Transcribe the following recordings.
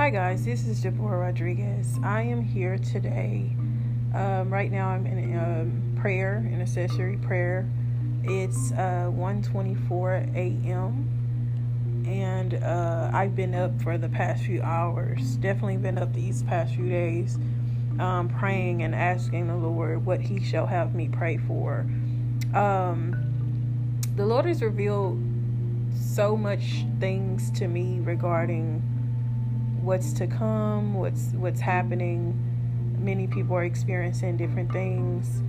Hi, guys, this is Deborah Rodriguez. I am here today. Um, right now, I'm in um, prayer, intercessory prayer. It's uh, 1:24 a.m. and uh, I've been up for the past few hours. Definitely been up these past few days, um, praying and asking the Lord what He shall have me pray for. Um, the Lord has revealed so much things to me regarding what's to come, what's what's happening. Many people are experiencing different things,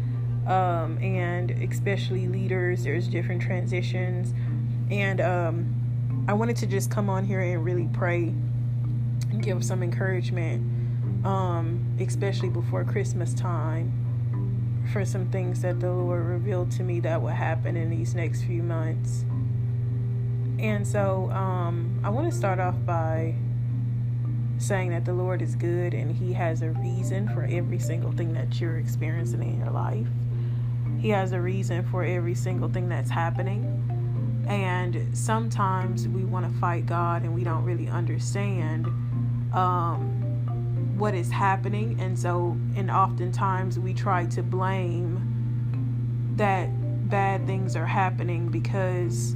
um, and especially leaders. There's different transitions, and um, I wanted to just come on here and really pray and give some encouragement, um, especially before Christmas time, for some things that the Lord revealed to me that will happen in these next few months. And so um, I want to start off by saying that the Lord is good and He has a reason for every single thing that you're experiencing in your life. He has a reason for every single thing that's happening. And sometimes we want to fight God and we don't really understand um, what is happening. And so, and oftentimes we try to blame that bad things are happening because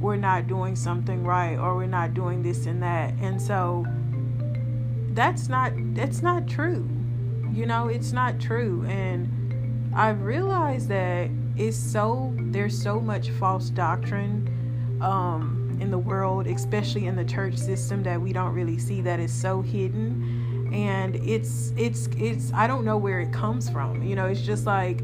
we're not doing something right or we're not doing this and that. And so, that's not that's not true. You know it's not true. And i've realized that it's so there's so much false doctrine um, in the world especially in the church system that we don't really see that is so hidden. And it's it's it's i don't know where it comes from. You know it's just like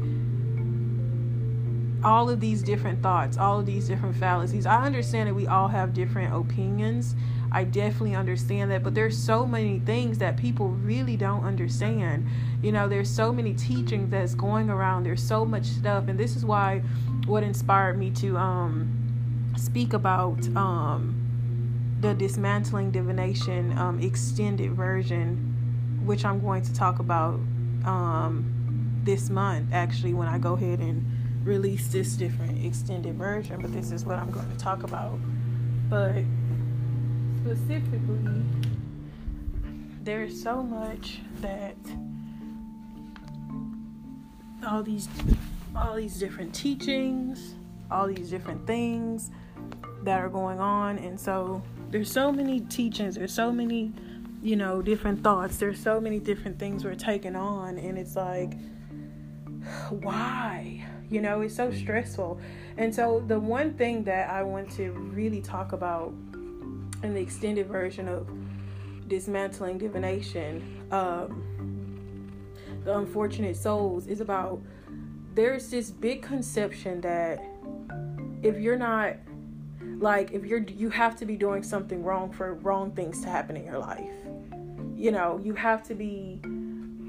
all of these different thoughts all of these different fallacies. I understand that we all have different opinions I definitely understand that, but there's so many things that people really don't understand. You know, there's so many teachings that's going around. There's so much stuff, and this is why what inspired me to um speak about um the dismantling divination um extended version, which I'm going to talk about um this month actually when I go ahead and release this different extended version, but this is what I'm going to talk about. But specifically, there's so much that all these all these different teachings, all these different things that are going on and so there's so many teachings, there's so many, you know, different thoughts, there's so many different things we're taking on and it's like why? You know, it's so mm-hmm. stressful. And so the one thing that I want to really talk about in the extended version of dismantling divination um, the unfortunate souls is about there's this big conception that if you're not like if you're you have to be doing something wrong for wrong things to happen in your life. You know you have to be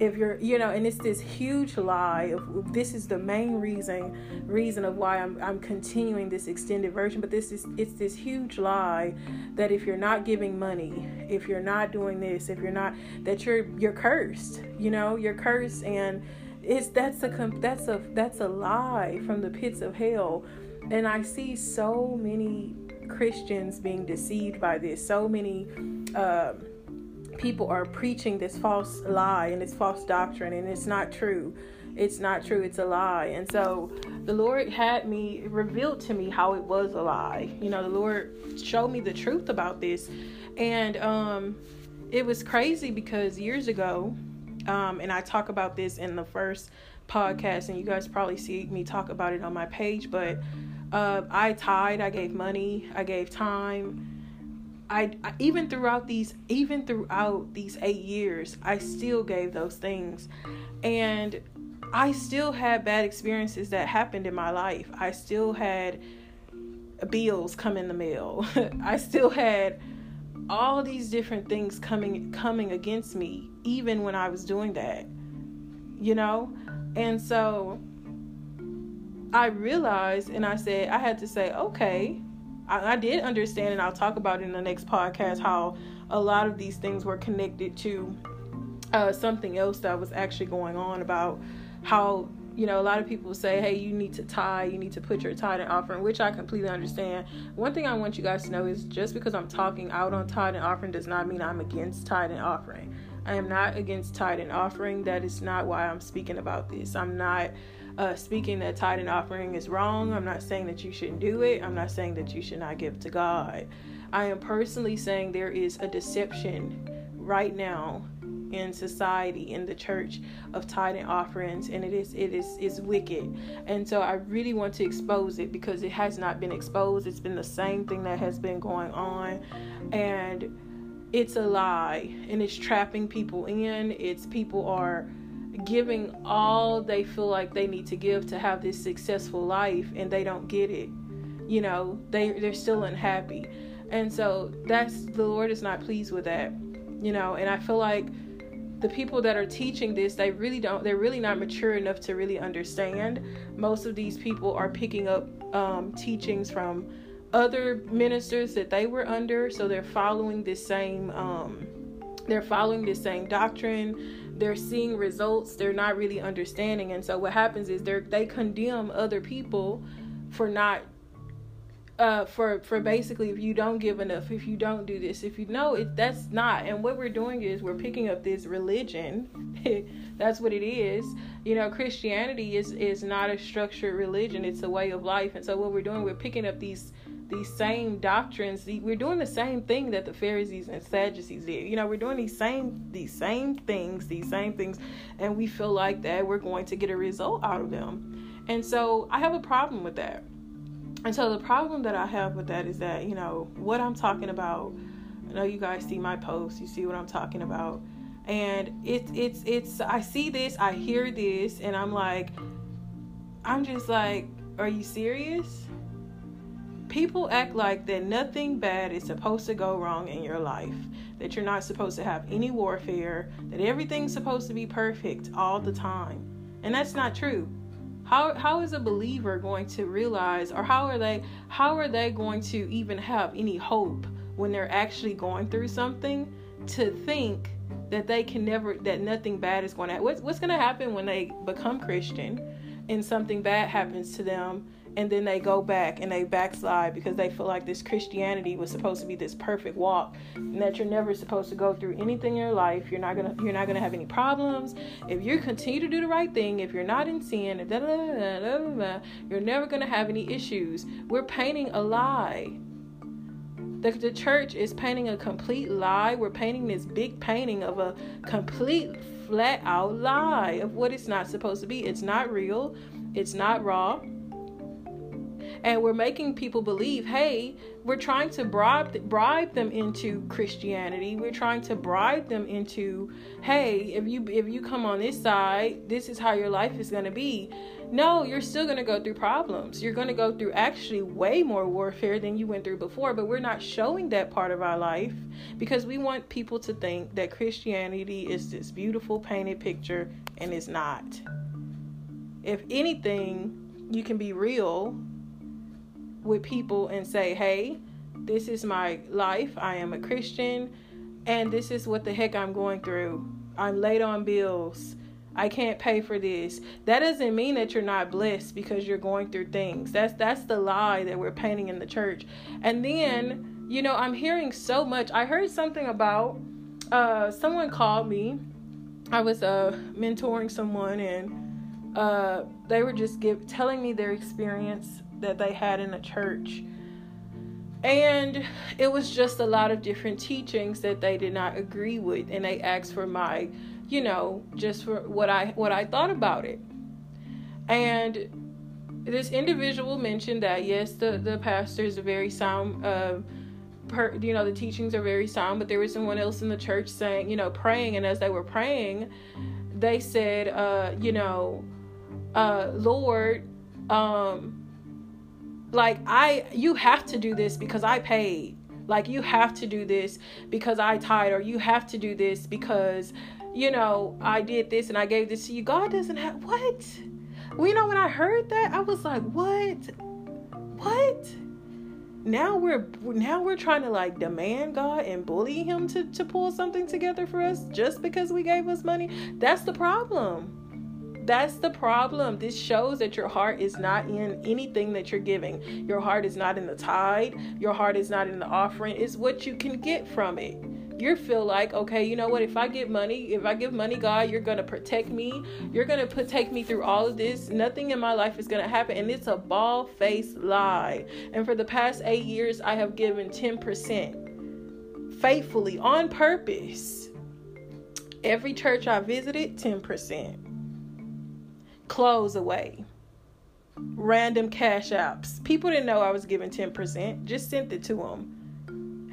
if you're you know and it's this huge lie of this is the main reason reason of why I'm I'm continuing this extended version but this is it's this huge lie that if you're not giving money if you're not doing this if you're not that you're you're cursed you know you're cursed and it's that's a that's a that's a lie from the pits of hell. And I see so many Christians being deceived by this so many uh, people are preaching this false lie and this false doctrine, and it's not true. It's not true. It's a lie. And so the Lord had me revealed to me how it was a lie. You know, the Lord showed me the truth about this, and um, it was crazy because years ago, um, and I talk about this in the first podcast, and you guys probably see me talk about it on my page, but. Uh, I tithed, I gave money, I gave time, I, I, even throughout these even throughout these 8 years I still gave those things and I still had bad experiences that happened in my life. I still had bills come in the mail. I still had all these different things coming coming against me even when I was doing that. You know? And so I realized and I said I had to say, "Okay, I, I did understand, and I'll talk about in the next podcast, how a lot of these things were connected to uh, something else that was actually going on about how you know, a lot of people say, hey, you need to tie you need to put your tithe and offering, which I completely understand. One thing I want you guys to know is just because I'm talking out on tithe and offering does not mean I'm against tithe and offering. I am not against tithe and offering. That is not why I'm speaking about this. I'm not uh, speaking that tithe and offering is wrong. I'm not saying that you shouldn't do it. I'm not saying that you should not give to God. I am personally saying there is a deception right now in society in the church of tithe and offerings and it is it is is wicked and so i really want to expose it because it has not been exposed it's been the same thing that has been going on and it's a lie and it's trapping people in it's people are giving all they feel like they need to give to have this successful life and they don't get it. You know they they're still unhappy. And so that's the lord is not pleased with that you know. And i feel like the people that are teaching this they really don't they're really not mature enough to really understand. Most of these people are picking up um, teachings from other ministers that they were under so they're following this same um, they're following the same doctrine they're seeing results they're not really understanding and so what happens is they they condemn other people for not uh, for for basically if you don't give enough, if you don't do this, if you know it, that's not. And what we're doing is we're picking up this religion. that's what it is. You know, Christianity is is not a structured religion; it's a way of life. And so what we're doing, we're picking up these these same doctrines. We're doing the same thing that the Pharisees and Sadducees did. You know, we're doing these same these same things, these same things, and we feel like that we're going to get a result out of them. And so I have a problem with that and so the problem that I have with that is that, you know, what I'm talking about, I know you guys see my posts, you see what I'm talking about. And it's it's it's I see this, I hear this, and I'm like, I'm just like, are you serious? People act like that nothing bad is supposed to go wrong in your life, that you're not supposed to have any warfare, that everything's supposed to be perfect all the time. And that's not true how how is a believer going to realize or how are they how are they going to even have any hope when they're actually going through something to think that they can never that nothing bad is going to what's what's going to happen when they become christian and something bad happens to them and then they go back and they backslide because they feel like this Christianity was supposed to be this perfect walk and that you're never supposed to go through anything in your life. You're not gonna you're not gonna have any problems. If you continue to do the right thing, if you're not in sin, da, da, da, you're never gonna have any issues. We're painting a lie. The, the church is painting a complete lie. We're painting this big painting of a complete flat out lie of what it's not supposed to be. It's not real. It's not raw and we're making people believe hey we're trying to bribe bribe them into christianity. We're trying to bribe them into hey if you if you come on this side this is how your life is going to be. No you're still going to go through problems. You're going to go through actually way more warfare than you went through before but we're not showing that part of our life because we want people to think that christianity is this beautiful painted picture and it's not. If anything you can be real with people and say, hey, this is my life. I am a Christian, and this is what the heck I'm going through. I'm late on bills. I can't pay for this. That doesn't mean that you're not blessed because you're going through things. That's that's the lie that we're painting in the church. And then, you know, I'm hearing so much. I heard something about uh someone called me. I was uh mentoring someone and uh they were just give telling me their experience that they had in the church. And it was just a lot of different teachings that they did not agree with and they asked for my, you know, just for what I what I thought about it. And this individual mentioned that yes, the the pastor is a very sound uh, Per, you know the teachings are very sound but there was someone else in the church saying you know praying and as they were praying they said uh you know uh lord um like I you have to do this because I paid. Like you have to do this because I tithed or you have to do this because you know, I did this and I gave this to you. God doesn't have what? Well, you know, when I heard that, I was like, what? What? Now we're now we're trying to like demand God and bully him to, to pull something together for us just because we gave us money. That's the problem That's the problem. This shows that your heart is not in anything that you're giving. Your heart is not in the tithe. Your heart is not in the offering. It's what you can get from it you feel like okay you know what if i give money if i give money god you're gonna protect me you're gonna take me through all of this nothing in my life is gonna happen and it's a ball faced lie and for the past eight years i have given 10% faithfully on purpose every church i visited 10% close away random cash apps people didn't know i was giving 10% just sent it to them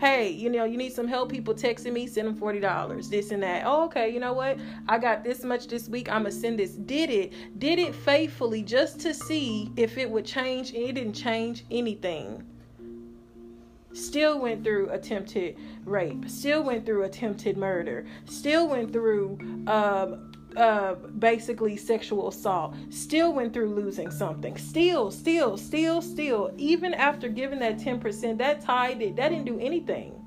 hey, you know, you need some help. People texting me, send them forty dollars, this and that. Oh, okay, you know what? I got this much this week. I'ma send this. Did it? Did it faithfully just to see if it would change. It didn't change anything. Still went through attempted rape. Still went through attempted murder. Still went through um, uh, basically sexual assault, still went through losing something. Still, still, still, still, even after giving that 10%, that tied that didn't do anything.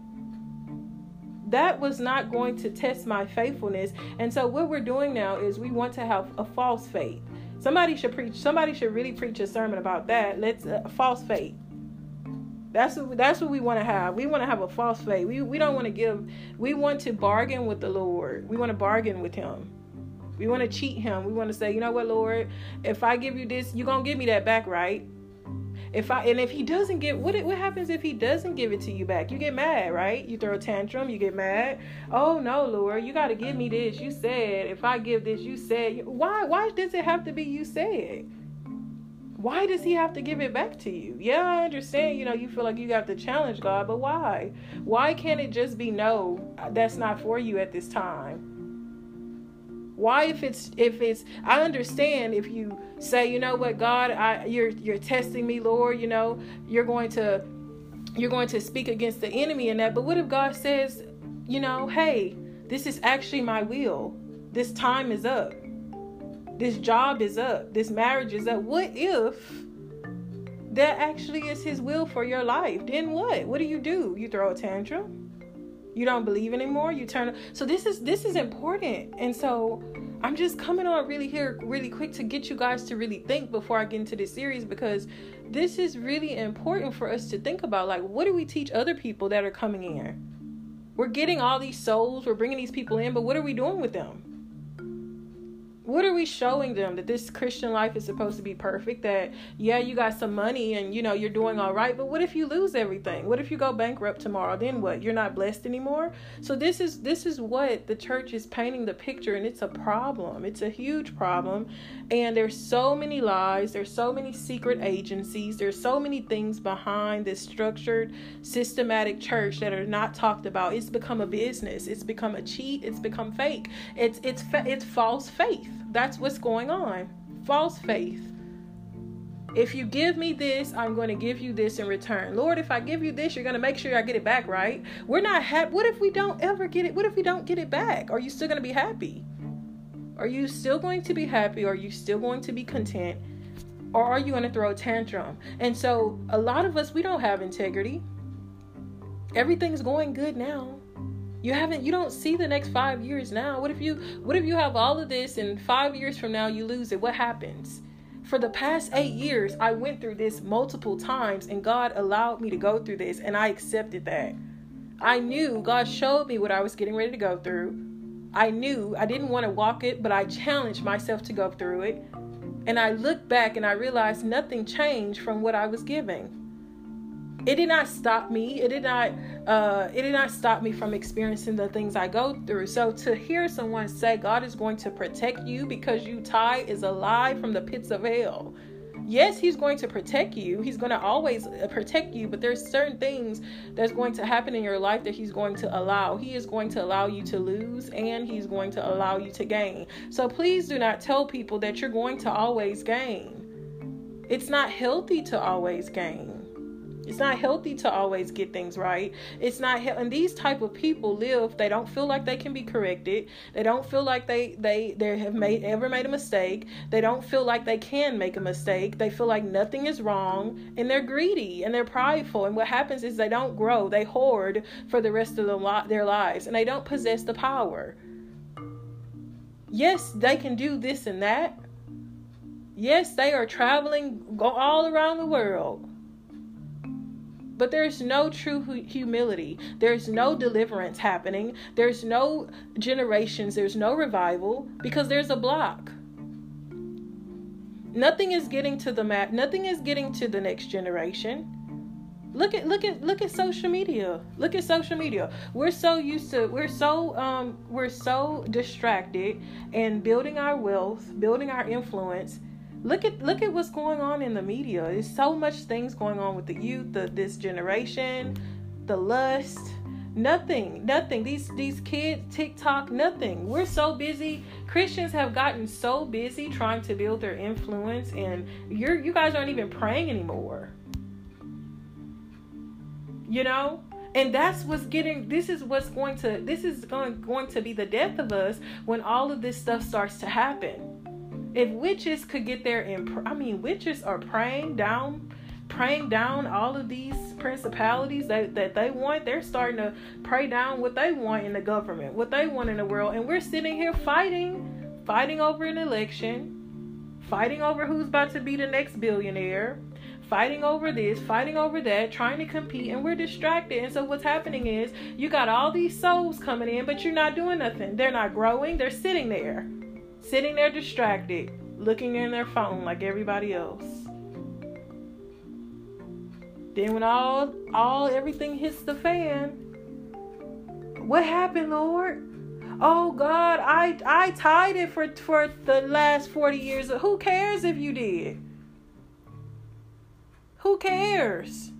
That was not going to test my faithfulness. And so what we're doing now is we want to have a false faith. Somebody should preach, somebody should really preach a sermon about that. Let's uh, false faith. That's what that's what we want to have. We want to have a false faith. We we don't want to give. We want to bargain with the Lord. We want to bargain with Him. We want to cheat him. We want to say, you know what, Lord, if I give you this, you're gonna give me that back, right? If I and if he doesn't get what it what happens if he doesn't give it to you back? You get mad, right? You throw a tantrum, you get mad. Oh no, Lord, you gotta give me this. You said if I give this, you said why why does it have to be you said? Why does he have to give it back to you? Yeah, I understand, you know, you feel like you got to challenge God, but why? Why can't it just be no, that's not for you at this time? Why if it's if it's i understand if you say you know what god i you're you're testing me lord you know you're going to you're going to speak against the enemy in that but what if god says you know hey this is actually my will. This time is up. This job is up. This marriage is up. What if that actually is his will for your life? Then what? What do you do? You throw a tantrum you don't believe anymore you turn so this is this is important. And so i'm just coming on really here really quick to get you guys to really think before i get into this series because this is really important for us to think about. Like what do we teach other people that are coming in? We're getting all these souls we're bringing these people in but what are we doing with them what are we showing them that this christian life is supposed to be perfect? That yeah you got some money and you know you're doing all right but what if you lose everything? What if you go bankrupt tomorrow? Then what? You're not blessed anymore? So this is this is what the church is painting the picture and it's a problem. It's a huge problem. And there's so many lies. There's so many secret agencies. There's so many things behind this structured systematic church that are not talked about. It's become a business. It's become a cheat. It's become fake. It's it's it's false faith that's what's going on. False faith. If you give me this, I'm going to give you this in return. Lord, if I give you this, you're going to make sure I get it back, right? We're not happy. What if we don't ever get it? What if we don't get it back? Are you still going to be happy? Are you still going to be happy? Are you still going to be content? Or are you going to throw a tantrum? And so, a lot of us, we don't have integrity. Everything's going good now you haven't you don't see the next five years now. What if you what if you have all of this and five years from now you lose it? What happens? For the past eight years i went through this multiple times and god allowed me to go through this and i accepted that. I knew god showed me what i was getting ready to go through. I knew i didn't want to walk it but i challenged myself to go through it. And i looked back and i realized nothing changed from what i was giving it did not stop me. It did not uh, it did not stop me from experiencing the things i go through. So to hear someone say god is going to protect you because you tithe is a lie from the pits of hell. Yes he's going to protect you. He's going to always uh, protect you but there's certain things that's going to happen in your life that he's going to allow. He is going to allow you to lose and he's going to allow you to gain. So please do not tell people that you're going to always gain. It's not healthy to always gain it's not healthy to always get things right. It's not he- and these type of people live they don't feel like they can be corrected. They don't feel like they they they have made ever made a mistake. They don't feel like they can make a mistake. They feel like nothing is wrong and they're greedy and they're prideful and what happens is they don't grow. They hoard for the rest of the lo- their lives and they don't possess the power. Yes, they can do this and that, Yes, they are traveling go all around the world. But there's no true humility. There's no deliverance happening. There's no generations. There's no revival because there's a block. Nothing is getting to the map. Nothing is getting to the next generation. Look at look at look at social media. Look at social media. We're so used to we're so um we're so distracted and building our wealth, building our influence. Look at look at what's going on in the media. There's so much things going on with the youth, the this generation, the lust, nothing nothing. These these kids tiktok nothing. We're so busy. Christians have gotten so busy trying to build their influence and you're you guys aren't even praying anymore. You know? And that's what's getting this is what's going to this is going going to be the death of us when all of this stuff starts to happen if witches could get there and i mean witches are praying down praying down all of these principalities that, that they want they're starting to pray down what they want in the government what they want in the world and we're sitting here fighting fighting over an election fighting over who's about to be the next billionaire fighting over this, fighting over that, trying to compete, and we're distracted. And so what's happening is you got all these souls coming in, but you're not doing nothing. They're not growing. They're sitting there, sitting there distracted, looking in their phone like everybody else. Then when all all everything hits the fan, what happened, Lord? Oh God, I I tithed it for for the last 40 years. Who cares if you did? Who cares?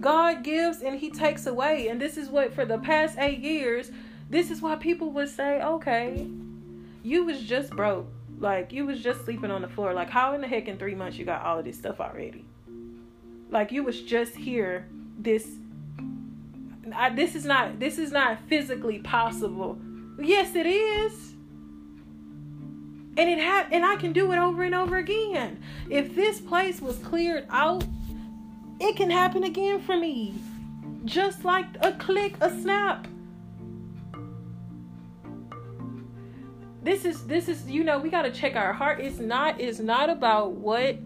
God gives and He takes away. And this is what, for the past eight years, this is why people would say, okay, you was just broke. Like, you was just sleeping on the floor. Like, how in the heck in three months you got all of this stuff already? Like, you was just here this. I, this is not this is not physically possible. Yes, it is and it had and I can do it over and over again. If this place was cleared out, it can happen again for me. Just like a click, a snap. This is this is you know, we got to check our heart. It's not it's not about what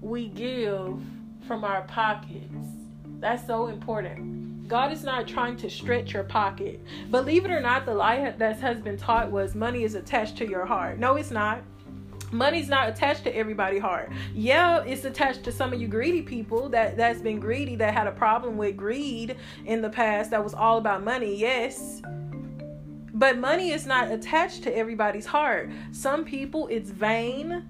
we give from our pockets. That's so important. God is not trying to stretch your pocket. Believe it or not, the lie that has been taught was money is attached to your heart. No, it's not. Money's not attached to everybody's heart. Yeah, it's attached to some of you greedy people that that's been greedy that had a problem with greed in the past that was all about money. Yes. But money is not attached to everybody's heart. Some people it's vain.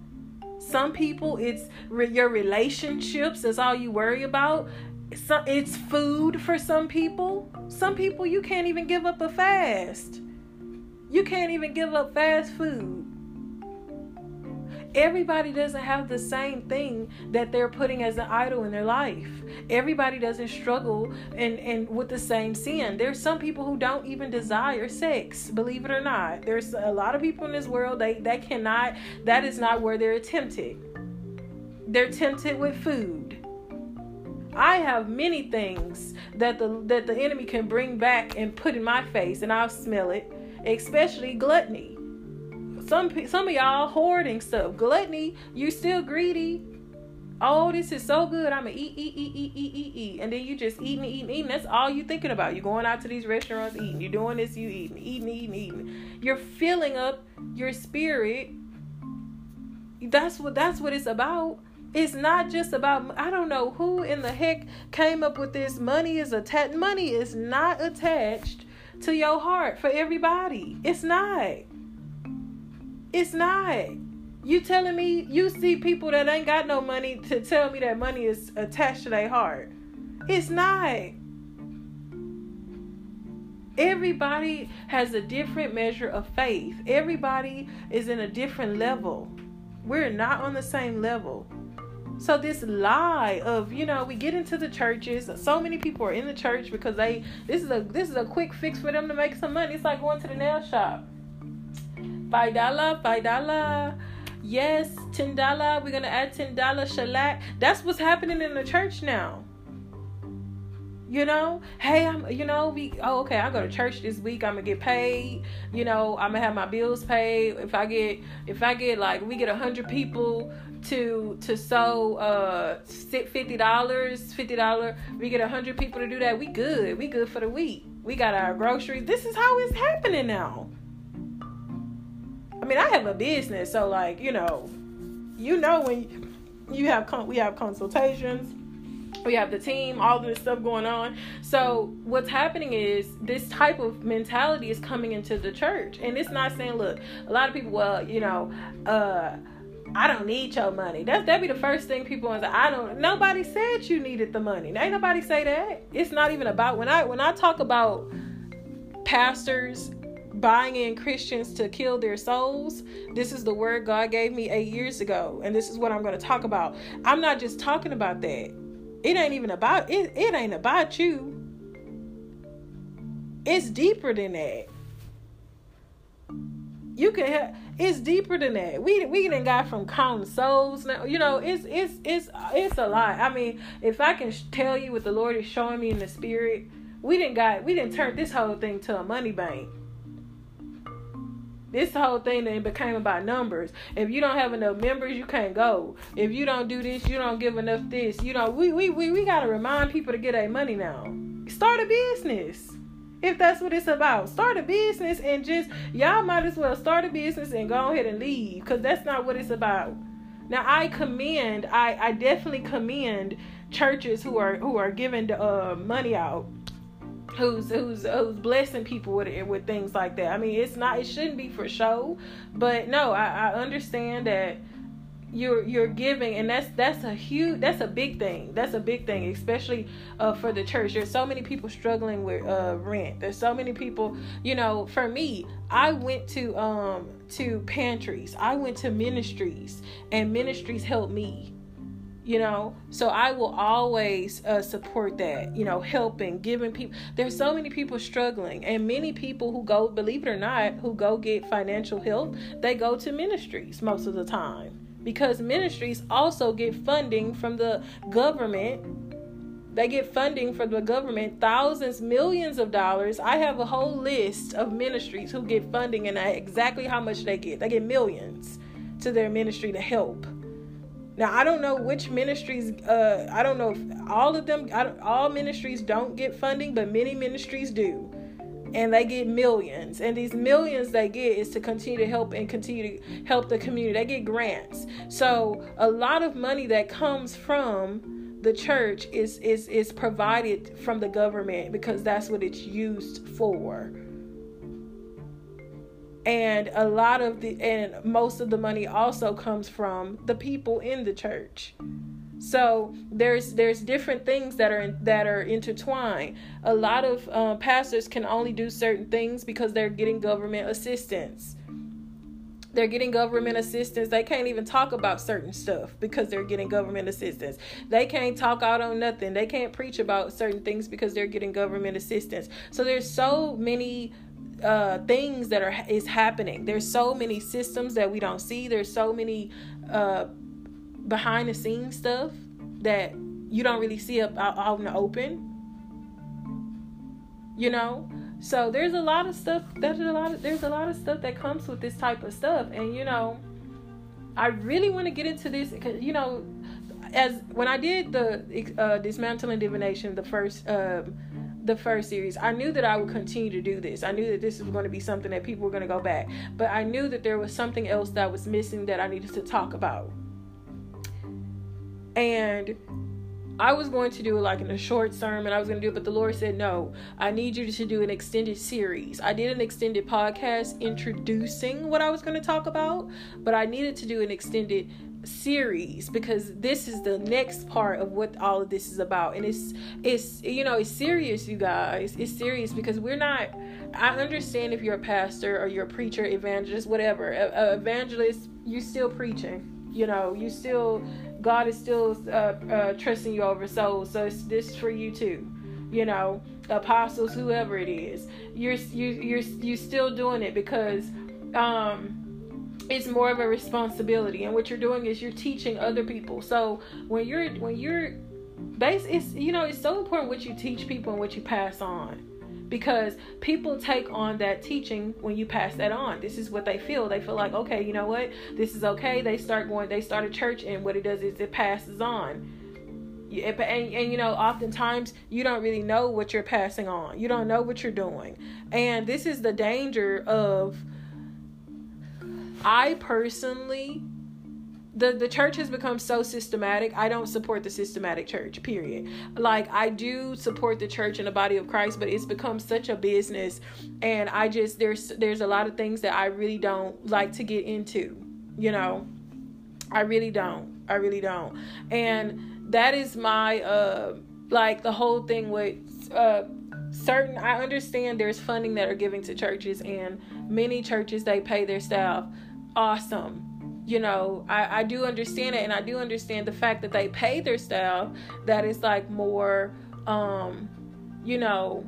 Some people it's re- your relationships. That's all you worry about it's food for some people. Some people you can't even give up a fast. You can't even give up fast food. Everybody doesn't have the same thing that they're putting as an idol in their life. Everybody doesn't struggle and, and with the same sin. There's some people who don't even desire sex, believe it or not. There's a lot of people in this world they that cannot that is not where they're tempted. They're tempted with food I have many things that the that the enemy can bring back and put in my face, and I'll smell it. Especially gluttony. Some some of y'all hoarding stuff. Gluttony, you still greedy. Oh, this is so good. I'ma eat, eat, eat, eat, eat, eat, eat, and then you just eating, eating, eating. That's all you thinking about. You going out to these restaurants eating. You're doing this, you eating, eating, eating, eating. You're filling up your spirit. That's what that's what it's about it's not just about I don't know who in the heck came up with this money is attached money is not attached to your heart for everybody. It's not. It's not. You telling me you see people that ain't got no money to tell me that money is attached to their heart. It's not. Everybody has a different measure of faith. Everybody is in a different level. We're not on the same level. So this lie of, you know, we get into the churches. So many people are in the church because they this is a this is a quick fix for them to make some money. It's like going to the nail shop. Five dollar, five dollar. Yes, ten dollar. We're gonna add ten dollar shellac. That's what's happening in the church now. You know, hey, I'm, you know, we, oh, okay, I go to church this week. I'm gonna get paid. You know, I'm gonna have my bills paid. If I get, if I get like, we get a hundred people to to sow uh fifty dollars, fifty dollar. We get a hundred people to do that. We good. We good for the week. We got our groceries. This is how it's happening now. I mean, I have a business, so like you know, you know when you have con- we have consultations we have the team all this stuff going on so what's happening is this type of mentality is coming into the church and it's not saying look a lot of people well you know uh I don't need your money. That that'd be the first thing people want. I don't. Nobody said you needed the money. Ain't nobody say that. It's not even about when I when I talk about pastors buying in Christians to kill their souls. This is the word God gave me eight years ago, and this is what I'm going to talk about. I'm not just talking about that. It ain't even about it. It ain't about you. It's deeper than that. You can have, it's deeper than that. We we didn't got from counting souls now. You know, it's it's it's it's a lot. I mean, if I can tell you what the Lord is showing me in the spirit, we didn't got we didn't turn this whole thing to a money bank. This whole thing then became about numbers. If you don't have enough members, you can't go. If you don't do this, you don't give enough this. You know, we we we, we gotta remind people to get their money now. Start a business if that's what it's about. Start a business and just y'all might as well start a business and go ahead and leave because that's not what it's about. Now I commend, I I definitely commend churches who are who are giving the uh, money out. Who's who's who's blessing people with it with things like that? I mean, it's not it shouldn't be for show, but no, I, I understand that you're you're giving and that's that's a huge that's a big thing. That's a big thing especially uh, for the church. There's so many people struggling with uh, rent. There's so many people you know for me i went to um to pantries. I went to ministries and ministries helped me you know so i will always uh, support that you know helping giving people there's so many people struggling and many people who go believe it or not who go get financial help they go to ministries most of the time because ministries also get funding from the government. They get funding from the government, thousands, millions of dollars. I have a whole list of ministries who get funding and I, exactly how much they get. They get millions to their ministry to help. Now I don't know which ministries. Uh, I don't know if all of them. all ministries don't get funding, but many ministries do and they get millions and these millions they get is to continue to help and continue to help the community they get grants so a lot of money that comes from the church is is is provided from the government because that's what it's used for and a lot of the and most of the money also comes from the people in the church so there's there's different things that are that are intertwined. A lot of um, pastors can only do certain things because they're getting government assistance. They're getting government assistance. They can't even talk about certain stuff because they're getting government assistance. They can't talk out on nothing. They can't preach about certain things because they're getting government assistance. So there's so many uh, things that are is happening. There's so many systems that we don't see. There's so many uh, behind the scenes stuff that you don't really see up out, out in the open. You know, so there's a lot of stuff. There's a lot of there's a lot of stuff that comes with this type of stuff, and you know, I really want to get into this because you know, as when I did the uh, dismantling divination, the first. Um, the first series, I knew that I would continue to do this. I knew that this was going to be something that people were going to go back. But I knew that there was something else that was missing that I needed to talk about. And I was going to do it like in a short sermon. I was going to do it, but the Lord said, No, I need you to do an extended series. I did an extended podcast introducing what I was going to talk about, but I needed to do an extended series because this is the next part of what all of this is about and it's it's you know it's serious you guys it's serious because we're not i understand if you're a pastor or you're a preacher evangelist whatever a, a evangelist you're still preaching you know you still God is still uh, uh, trusting you over souls. So it's this for you too. You know, apostles, whoever it is, you're you you're you still doing it because um, it's more of a responsibility. And what you're doing is you're teaching other people. So when you're when you're base it's you know it's so important what you teach people and what you pass on because people take on that teaching when you pass that on. This is what they feel. They feel like okay you know what? This is okay. They start going they start a church and what it does is it passes on. And, and you know oftentimes you don't really know what you're passing on. You don't know what you're doing. And this is the danger of i personally the the church has become so systematic. I don't support the systematic church. Period. Like I do support the church and the body of Christ, but it's become such a business, and I just there's there's a lot of things that I really don't like to get into. You know, I really don't. I really don't. And that is my uh like the whole thing with uh certain I understand there's funding that are giving to churches and many churches they pay their staff awesome. You know, I, I do understand it and I do understand the fact that they pay their staff that is like more um, you know,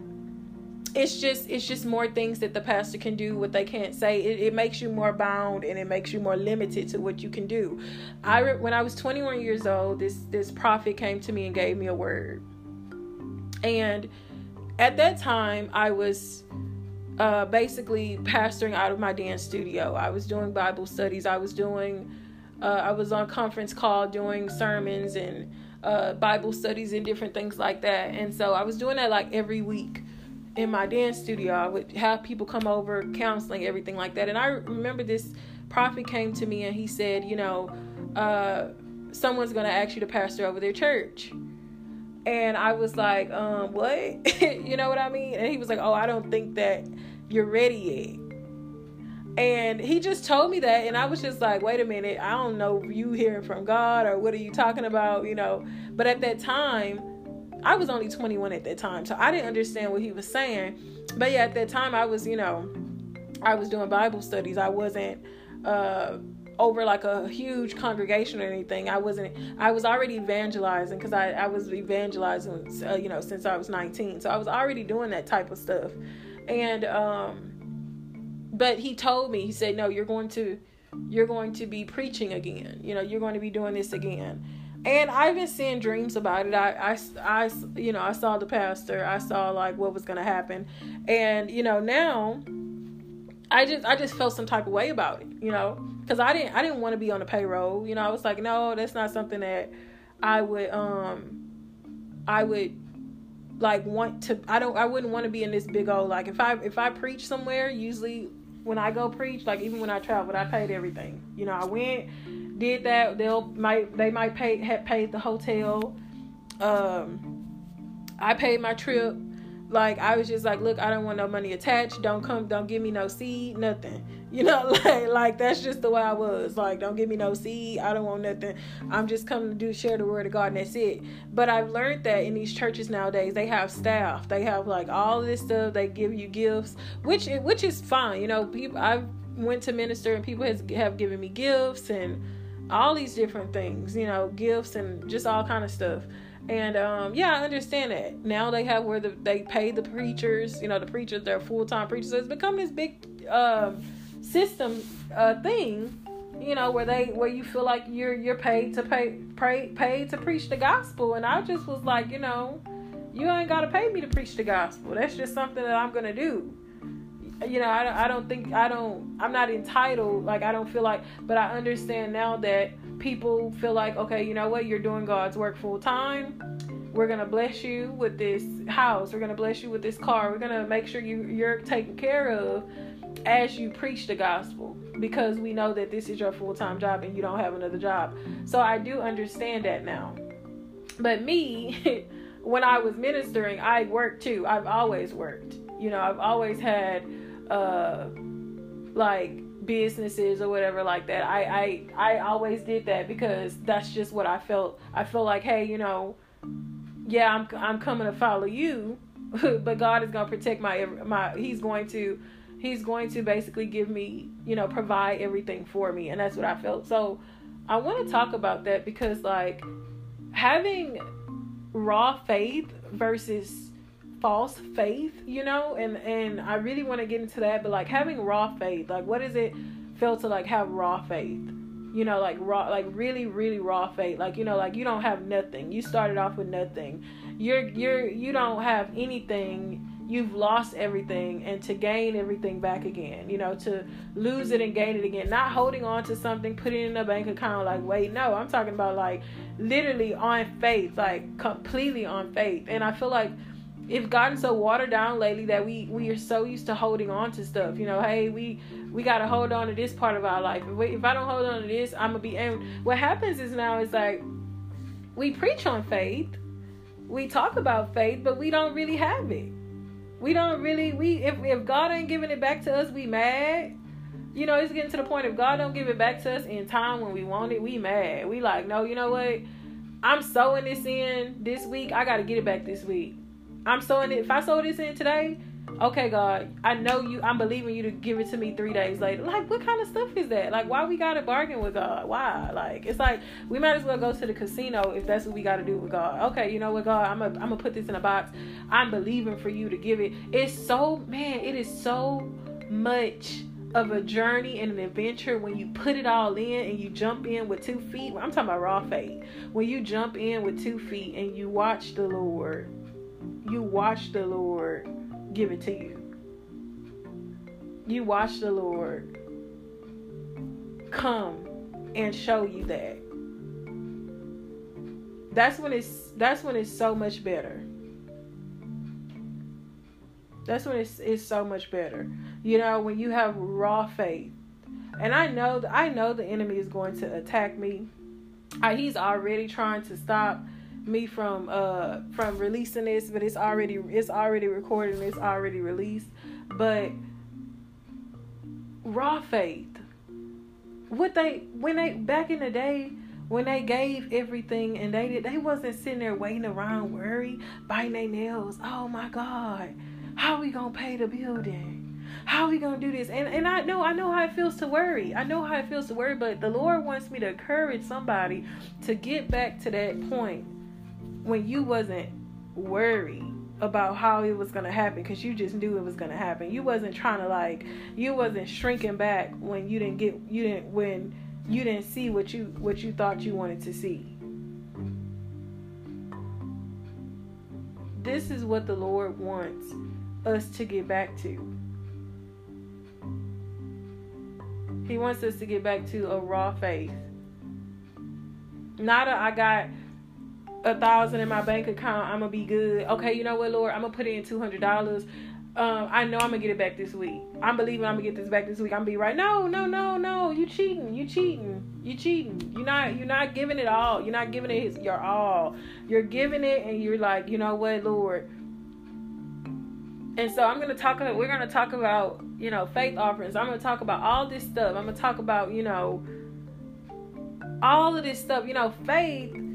it's just it's just more things that the pastor can do what they can't say. It, it makes you more bound and it makes you more limited to what you can do. I re- when i was 21 years old this this prophet came to me and gave me a word. And at that time i was uh, basically pastoring out of my dance studio. I was doing Bible studies. I was doing, uh, I was on conference call doing sermons and uh, Bible studies and different things like that. And so I was doing that like every week in my dance studio. I would have people come over, counseling, everything like that. And I remember this prophet came to me and he said, you know, uh, someone's going to ask you to pastor over their church. And I was like, um, what? you know what I mean? And he was like, oh, I don't think that you're ready yet. And he just told me that, and I was just like, wait a minute, I don't know you hearing from God or what are you talking about, you know. But at that time, I was only 21 at that time, so I didn't understand what he was saying. But yeah, at that time, I was, you know, I was doing Bible studies. I wasn't uh, over like a huge congregation or anything. I wasn't. I was already evangelizing because I I was evangelizing, uh, you know, since I was 19. So I was already doing that type of stuff, and um, but he told me he said, no, you're going to you're going to be preaching again. You know, you're going to be doing this again. And I've been seeing dreams about it. I, I, I, you know, I saw the pastor. I saw like what was going to happen, and you know now, I just, I just felt some type of way about it. You know, because I didn't I didn't want to be on the payroll. You know, I was like, no, that's not something that I would um I would like want to I don't I wouldn't want to be in this big old like if I if I preach somewhere, usually when I go preach, like even when I traveled, I paid everything. You know, I went, did that, they'll might they might pay had paid the hotel. Um I paid my trip like I was just like, look, I don't want no money attached. Don't come, don't give me no seed, nothing. You know, like like that's just the way I was. Like, don't give me no seed. I don't want nothing. I'm just coming to do share the word of God and that's it. But I've learned that in these churches nowadays, they have staff. They have like all this stuff. They give you gifts, which which is fine. You know, people I went to minister and people has have given me gifts and all these different things. You know, gifts and just all kind of stuff. And um, yeah, I understand that. Now they have where the, they pay the preachers, you know, the preachers, they're full time preachers. So it's become this big um, system uh, thing, you know, where they where you feel like you're you're paid to pay pray paid to preach the gospel. And I just was like, you know, you ain't gotta pay me to preach the gospel. That's just something that I'm gonna do. You know, I, I don't think I don't I'm not entitled. Like I don't feel like, but I understand now that people feel like, okay, you know what, you're doing God's work full time. We're gonna bless you with this house. We're gonna bless you with this car. We're gonna make sure you you're taken care of as you preach the gospel because we know that this is your full time job and you don't have another job. So I do understand that now. But me, when I was ministering, I worked too. I've always worked. You know, I've always had uh like businesses or whatever like that. I, I I always did that because that's just what I felt. I felt like, hey, you know, yeah, I'm I'm coming to follow you, but God is gonna protect my my. He's going to he's going to basically give me, you know, provide everything for me, and that's what I felt. So I want to talk about that because like having raw faith versus false faith, you know, and and I really want to get into that, but like having raw faith, like what does it feel to like have raw faith? you know, like raw, like really, really raw faith. Like you know, like you don't have nothing. You started off with nothing. You're you're you don't have anything. You've lost everything, and to gain everything back again. You know, to lose it and gain it again. Not holding on to something, putting it in a bank account. Like wait, no, I'm talking about like literally on faith, like completely on faith. And I feel like it's gotten so watered down lately that we we are so used to holding on to stuff. You know, hey, we we gotta hold on to this part of our life. If, we, if I don't hold on to this, I'm gonna be. And what happens is now is like we preach on faith, we talk about faith, but we don't really have it. We don't really we if if God ain't giving it back to us, we mad. You know, it's getting to the point if God don't give it back to us in time when we want it, we mad. We like, no, you know what? I'm sowing this in this week. I gotta get it back this week. I'm sowing it. If I sow this in today, okay, God, I know you. I'm believing you to give it to me three days later. Like, what kind of stuff is that? Like, why we gotta bargain with God? Why? Like, it's like we might as well go to the casino if that's what we gotta do with God. Okay, you know what, God, I'm gonna I'm gonna put this in a box. I'm believing for you to give it. It's so man, it is so much of a journey and an adventure when you put it all in and you jump in with two feet. I'm talking about raw faith. When you jump in with two feet and you watch the Lord you watch the Lord give it to you. You watch the Lord come and show you that. That's when it's that's when it's so much better. That's when it's it's so much better. You know, when you have raw faith. And I know I know the enemy is going to attack me. Uh, he's already trying to stop me from uh from releasing this, but it's already it's already recorded and it's already released. But raw faith. What they when they back in the day when they gave everything and they did they wasn't sitting there waiting around worried, biting their nails. Oh my God, how we gonna pay the building? How we gonna do this? And and I know I know how it feels to worry. I know how it feels to worry, but the Lord wants me to encourage somebody to get back to that point when you wasn't worried about how it was gonna happen because you just knew it was gonna happen. You wasn't trying to like you wasn't shrinking back when you didn't get you didn't when you didn't see what you what you thought you wanted to see. This is what the Lord wants us to get back to. He wants us to get back to a raw faith. Not a I got a thousand in my bank account, I'm gonna be good. Okay, you know what, Lord, I'm gonna put in two hundred dollars. Um, I know I'm gonna get it back this week. I'm believing I'm gonna get this back this week. I'm gonna be right. No, no, no, no. You cheating. You cheating. You cheating. You're not. You're not giving it all. You're not giving it your all. You're giving it, and you're like, you know what, Lord. And so I'm gonna talk. We're gonna talk about you know faith offerings. I'm gonna talk about all this stuff. I'm gonna talk about you know all of this stuff. You know, faith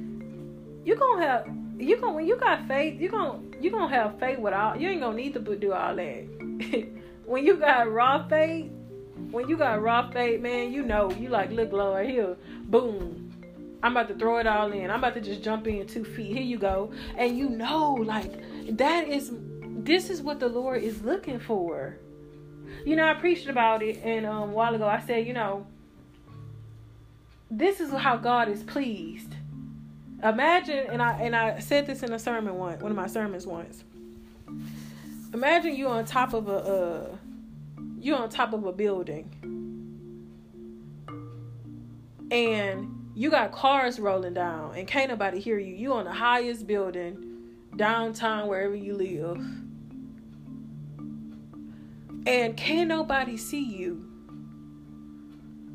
you gonna have you gonna when you got faith, you gonna you gonna have faith without you ain't gonna need to do all that. when you got raw faith, when you got raw faith, man, you know you like look Lord here, boom. I'm about to throw it all in. I'm about to just jump in two feet. Here you go. And you know, like that is this is what the Lord is looking for. You know, I preached about it and um, a while ago I said, you know, this is how God is pleased Imagine, and I and I said this in a sermon one, one of my sermons once. Imagine you on top of a uh, you on top of a building, and you got cars rolling down, and can't nobody hear you. You on the highest building downtown wherever you live, and can't nobody see you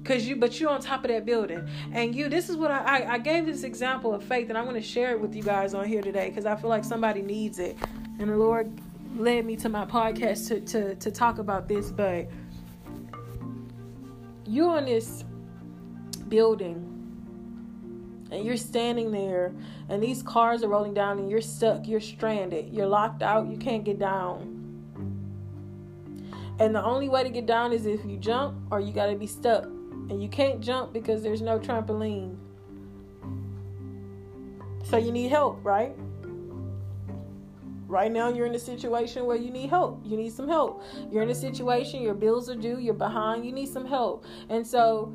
Cause you, but you're on top of that building, and you. This is what I, I, I gave this example of faith, and I'm going to share it with you guys on here today, because I feel like somebody needs it, and the Lord led me to my podcast to to to talk about this. But you're on this building, and you're standing there, and these cars are rolling down, and you're stuck, you're stranded, you're locked out, you can't get down. And the only way to get down is if you jump or you got to be stuck and you can't jump because there's no trampoline. So you need help, right? Right now, you're in a situation where you need help. You need some help. You're in a situation, your bills are due, you're behind, you need some help. And so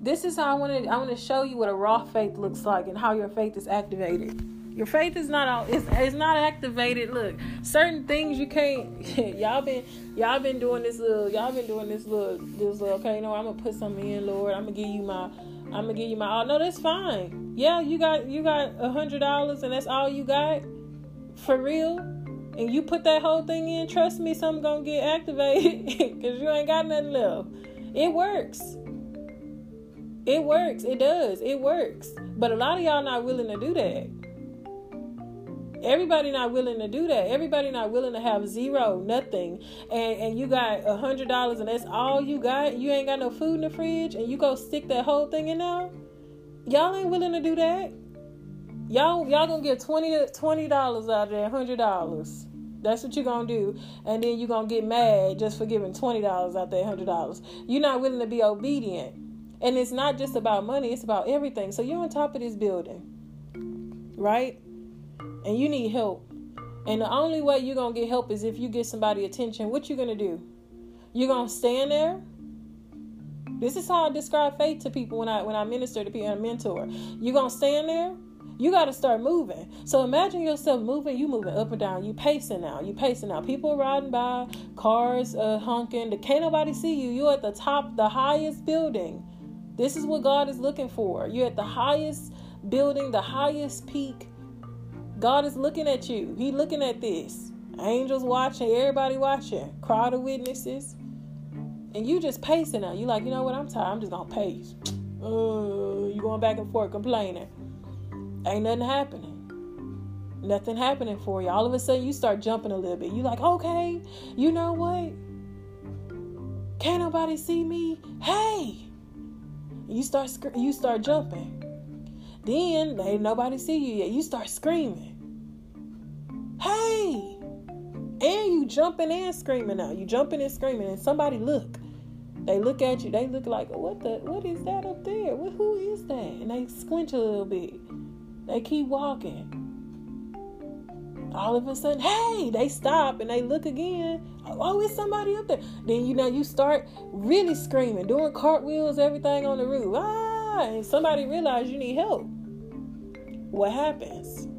this is how I want to I want to show you what a raw faith looks like and how your faith is activated. Your faith is not all it's, it's not activated. Look, certain things you can't y'all been y'all been doing this little y'all been doing this little this little okay, you know, I'm gonna put something in, Lord. I'm gonna give you my I'm gonna give you my oh no, that's fine. Yeah, you got you got a hundred dollars and that's all you got for real. And you put that whole thing in, trust me, something gonna get activated because you ain't got nothing left. It works. It works. It does. It works. But a lot of y'all not willing to do that. Everybody not willing to do that. Everybody not willing to have zero, nothing, and and you got a hundred dollars and that's all you got. You ain't got no food in the fridge, and you go stick that whole thing in there. Y'all ain't willing to do that. Y'all y'all gonna get twenty dollars out of that hundred dollars. That's what you're gonna do, and then you're gonna get mad just for giving twenty dollars out that hundred dollars. You're not willing to be obedient. And it's not just about money, it's about everything. So you're on top of this building, right? And you need help. And the only way you're going to get help is if you get somebody attention. What you going to do? You're going to stand there? This is how I describe faith to people when I when I minister to people and mentor. You're going to stand there? You got to start moving. So imagine yourself moving. You moving up and down. You pacing now. You pacing now. People riding by, cars uh, honking. Can't nobody see you. You're at the top, the highest building. This is what God is looking for. You're at the highest building, the highest peak. God is looking at you. He looking at this. Angels watching, everybody watching, crowd of witnesses. And you just pacing now. You like, you know what? I'm tired. I'm just gonna pace. Uh, you going back and forth complaining. Ain't nothing happening. Nothing happening for you. All of a sudden, you start jumping a little bit. You like, okay, you know what? Can't nobody see me. Hey, you start you start jumping. Then ain't nobody see you yet. You start screaming. Hey! And you jumping and screaming now. You jumping and screaming, and somebody look. They look at you. They look like, what the? What is that up there? What, who is that? And they squint a little bit. They keep walking. All of a sudden, hey! They stop and they look again. Oh, it's somebody up there. Then you know you start really screaming, doing cartwheels, everything on the roof. Ah, and somebody realize you need help. What happens?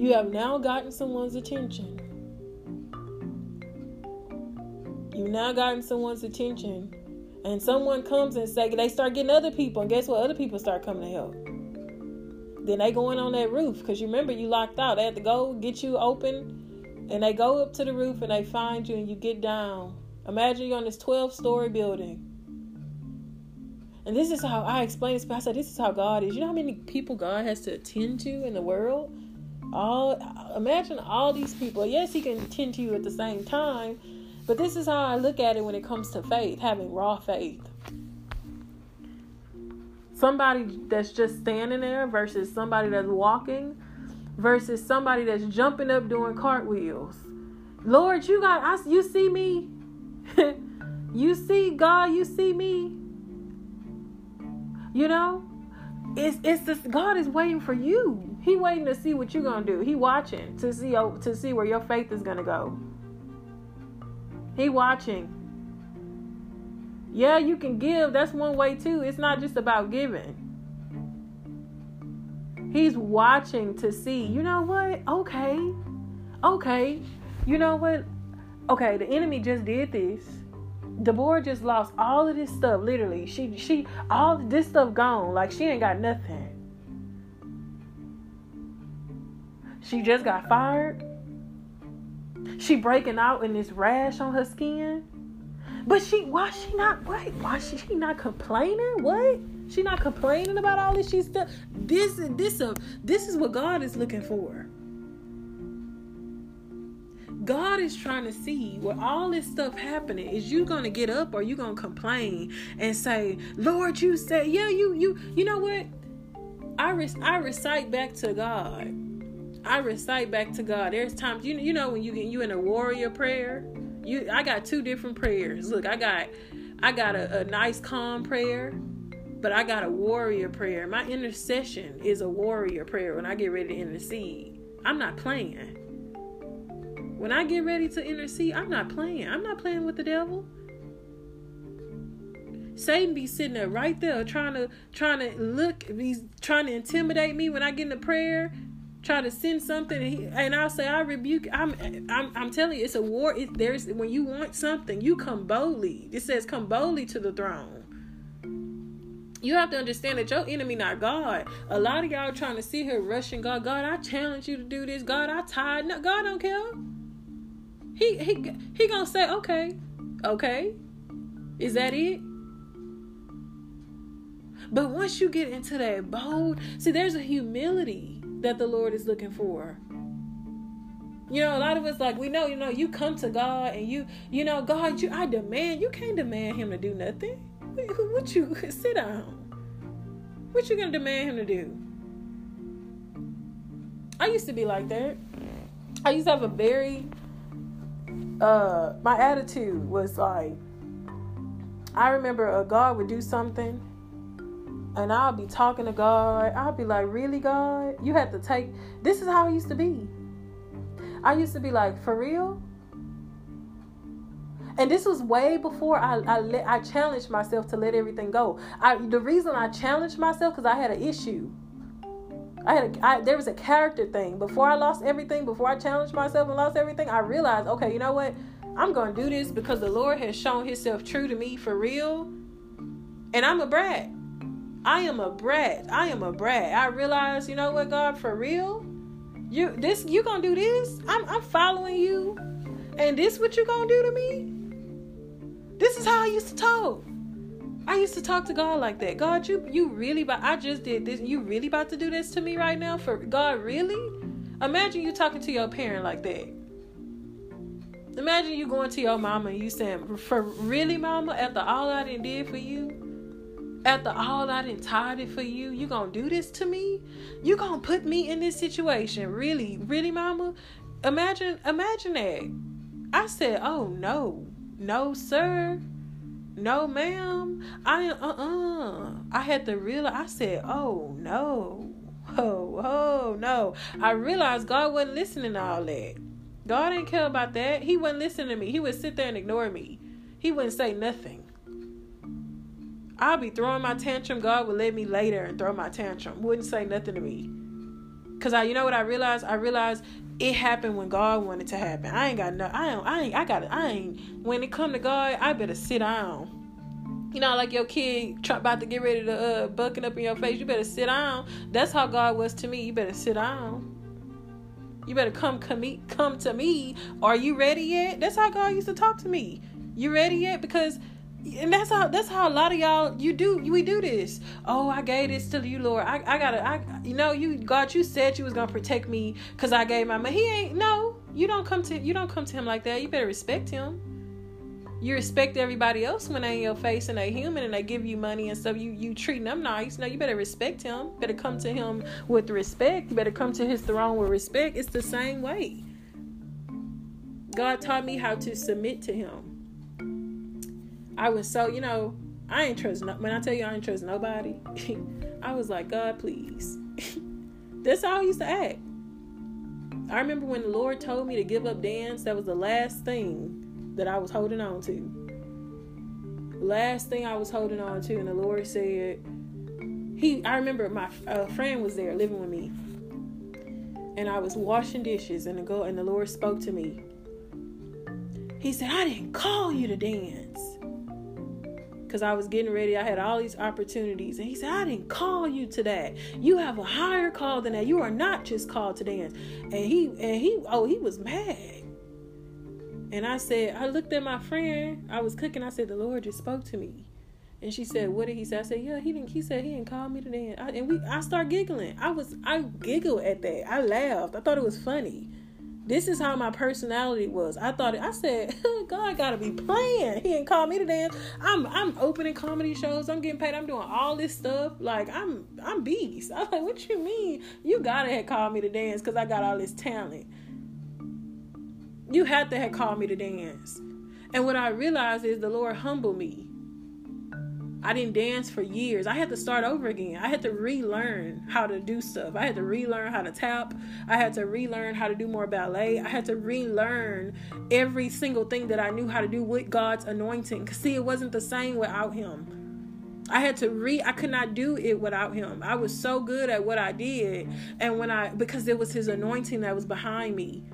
You have now gotten someone's attention. You've now gotten someone's attention. And someone comes and say they start getting other people, and guess what? Other people start coming to help. Then they go in on that roof because you remember you locked out. They had to go get you open and they go up to the roof and they find you and you get down. Imagine you're on this 12 story building. And this is how I explain this, but I said, this is how God is. You know how many people God has to attend to in the world? All imagine all these people. Yes, he can attend to you at the same time, but this is how I look at it when it comes to faith, having raw faith. Somebody that's just standing there versus somebody that's walking versus somebody that's jumping up doing cartwheels. Lord, you got I you see me? you see God, you see me? You know? It's it's this God is waiting for you. He waiting to see what you're gonna do. He watching to see to see where your faith is gonna go. He watching. Yeah, you can give. That's one way too. It's not just about giving. He's watching to see, you know what? Okay. Okay. You know what? Okay, the enemy just did this. Deborah just lost all of this stuff, literally. She she all this stuff gone. Like she ain't got nothing. She just got fired. She breaking out in this rash on her skin. But she why she not wait, why she, she not complaining? What? She not complaining about all this. She's still this this uh, this is what God is looking for. God is trying to see where all this stuff happening. Is you gonna get up or you gonna complain and say, Lord, you said, yeah, you you you know what? I re- I recite back to God. I recite back to God. There's times you you know when you get you in a warrior prayer. You I got two different prayers. Look, I got I got a, a nice calm prayer but I got a warrior prayer. My intercession is a warrior prayer when I get ready to intercede. I'm not playing. When I get ready to intercede, I'm not playing. I'm not playing with the devil. Satan be sitting there right there trying to trying to look he's trying to intimidate me when I get into prayer, try to send something and, he, and I'll say I rebuke I'm I'm I'm telling you it's a war it, there's when you want something you come boldly. It says come boldly to the throne. You have to understand that your enemy not God. A lot of y'all trying to see her rushing God. God, I challenge you to do this. God, I tired. No, God don't care. He he he gonna say, okay, okay, is that it? But once you get into that bold, see, there's a humility that the Lord is looking for. You know, a lot of us like we know, you know, you come to God and you, you know, God, you I demand, you can't demand him to do nothing. What you sit down? What you gonna demand him to do? I used to be like that. I used to have a very uh my attitude was like I remember a God would do something and I'll be talking to God. I'll be like, Really, God? You had to take this is how I used to be. I used to be like, For real? And this was way before I I, let, I challenged myself to let everything go. I the reason I challenged myself because I had an issue. I had a, I, there was a character thing before I lost everything. Before I challenged myself and lost everything, I realized, okay, you know what? I'm gonna do this because the Lord has shown Himself true to me for real, and I'm a brat. I am a brat. I am a brat. I realize, you know what, God, for real, you this you gonna do this? I'm I'm following you, and this what you gonna do to me? This is how I used to talk. I used to talk to God like that. God, you you really about I just did this. You really about to do this to me right now? For God, really? Imagine you talking to your parent like that. Imagine you going to your mama and you saying, "For really, mama, after all I done did for you, after all I done tithed it for you, you gonna do this to me? You gonna put me in this situation? Really, really, mama? Imagine, imagine that." I said, "Oh no, no, sir." no ma'am. I uh-uh. I had to realize i said oh no. Oh oh no. I realized god wasn't listening to all that. God didn't care about that. He wasn't listening to me. He would sit there and ignore me. He wouldn't say nothing i'll be throwing my tantrum god would let me later and throw my tantrum wouldn't say nothing to me because i you know what i realized i realized it happened when God wanted to happen. I ain't got no. I ain't. I ain't. I got. I ain't. When it come to God, I better sit down. You know, like your kid try, about to get ready to uh, bucking up in your face. You better sit down. That's how God was to me. You better sit down. You better come come come to me. Are you ready yet? That's how God used to talk to me. You ready yet? Because and that's how that's how a lot of y'all you do we do this. Oh i gave this to you lord. I, I gotta i you know you god you said you was gonna protect me because i gave my money. He ain't no you don't come to you don't come to him like that. You better respect him. You respect everybody else when they in your face and they human and they give you money and stuff. You you treating them nice. No you better respect him. Better come to him with respect. You better come to his throne with respect. It's the same way. God taught me how to submit to him I was so, you know, I ain't trust no, when I tell you I ain't trust nobody, I was like, God, please. That's how I used to act. I remember when the Lord told me to give up dance, that was the last thing that I was holding on to. Last thing I was holding on to, and the Lord said, He, I remember my uh, friend was there living with me, and I was washing dishes, and the, go, and the Lord spoke to me. He said, I didn't call you to dance because I was getting ready. I had all these opportunities. And he said, I didn't call you to that. You have a higher call than that. You are not just called to dance. And he, and he, oh, he was mad. And I said, I looked at my friend. I was cooking. I said, the Lord just spoke to me. And she said, "What did he say?" I said, "Yeah, he didn't." He said he didn't call me to. I, and we, I start giggling. I was, I giggled at that. I laughed. I thought it was funny. This is how my personality was. I thought I said, God gotta be playing. He didn't call me to dance. I'm I'm opening comedy shows. I'm getting paid. I'm doing all this stuff. Like I'm I'm beast. I'm like, what you mean? You gotta have called me to dance because I got all this talent. You had to have called me to dance. And what I realized is the Lord humbled me. I didn't dance for years. I had to start over again. I had to relearn how to do stuff. I had to relearn how to tap. I had to relearn how to do more ballet. I had to relearn every single thing that I knew how to do with God's anointing. Cause see, it wasn't the same without Him. I had to re I could not do it without him. I was so good at what I did and when I because it was his anointing that was behind me.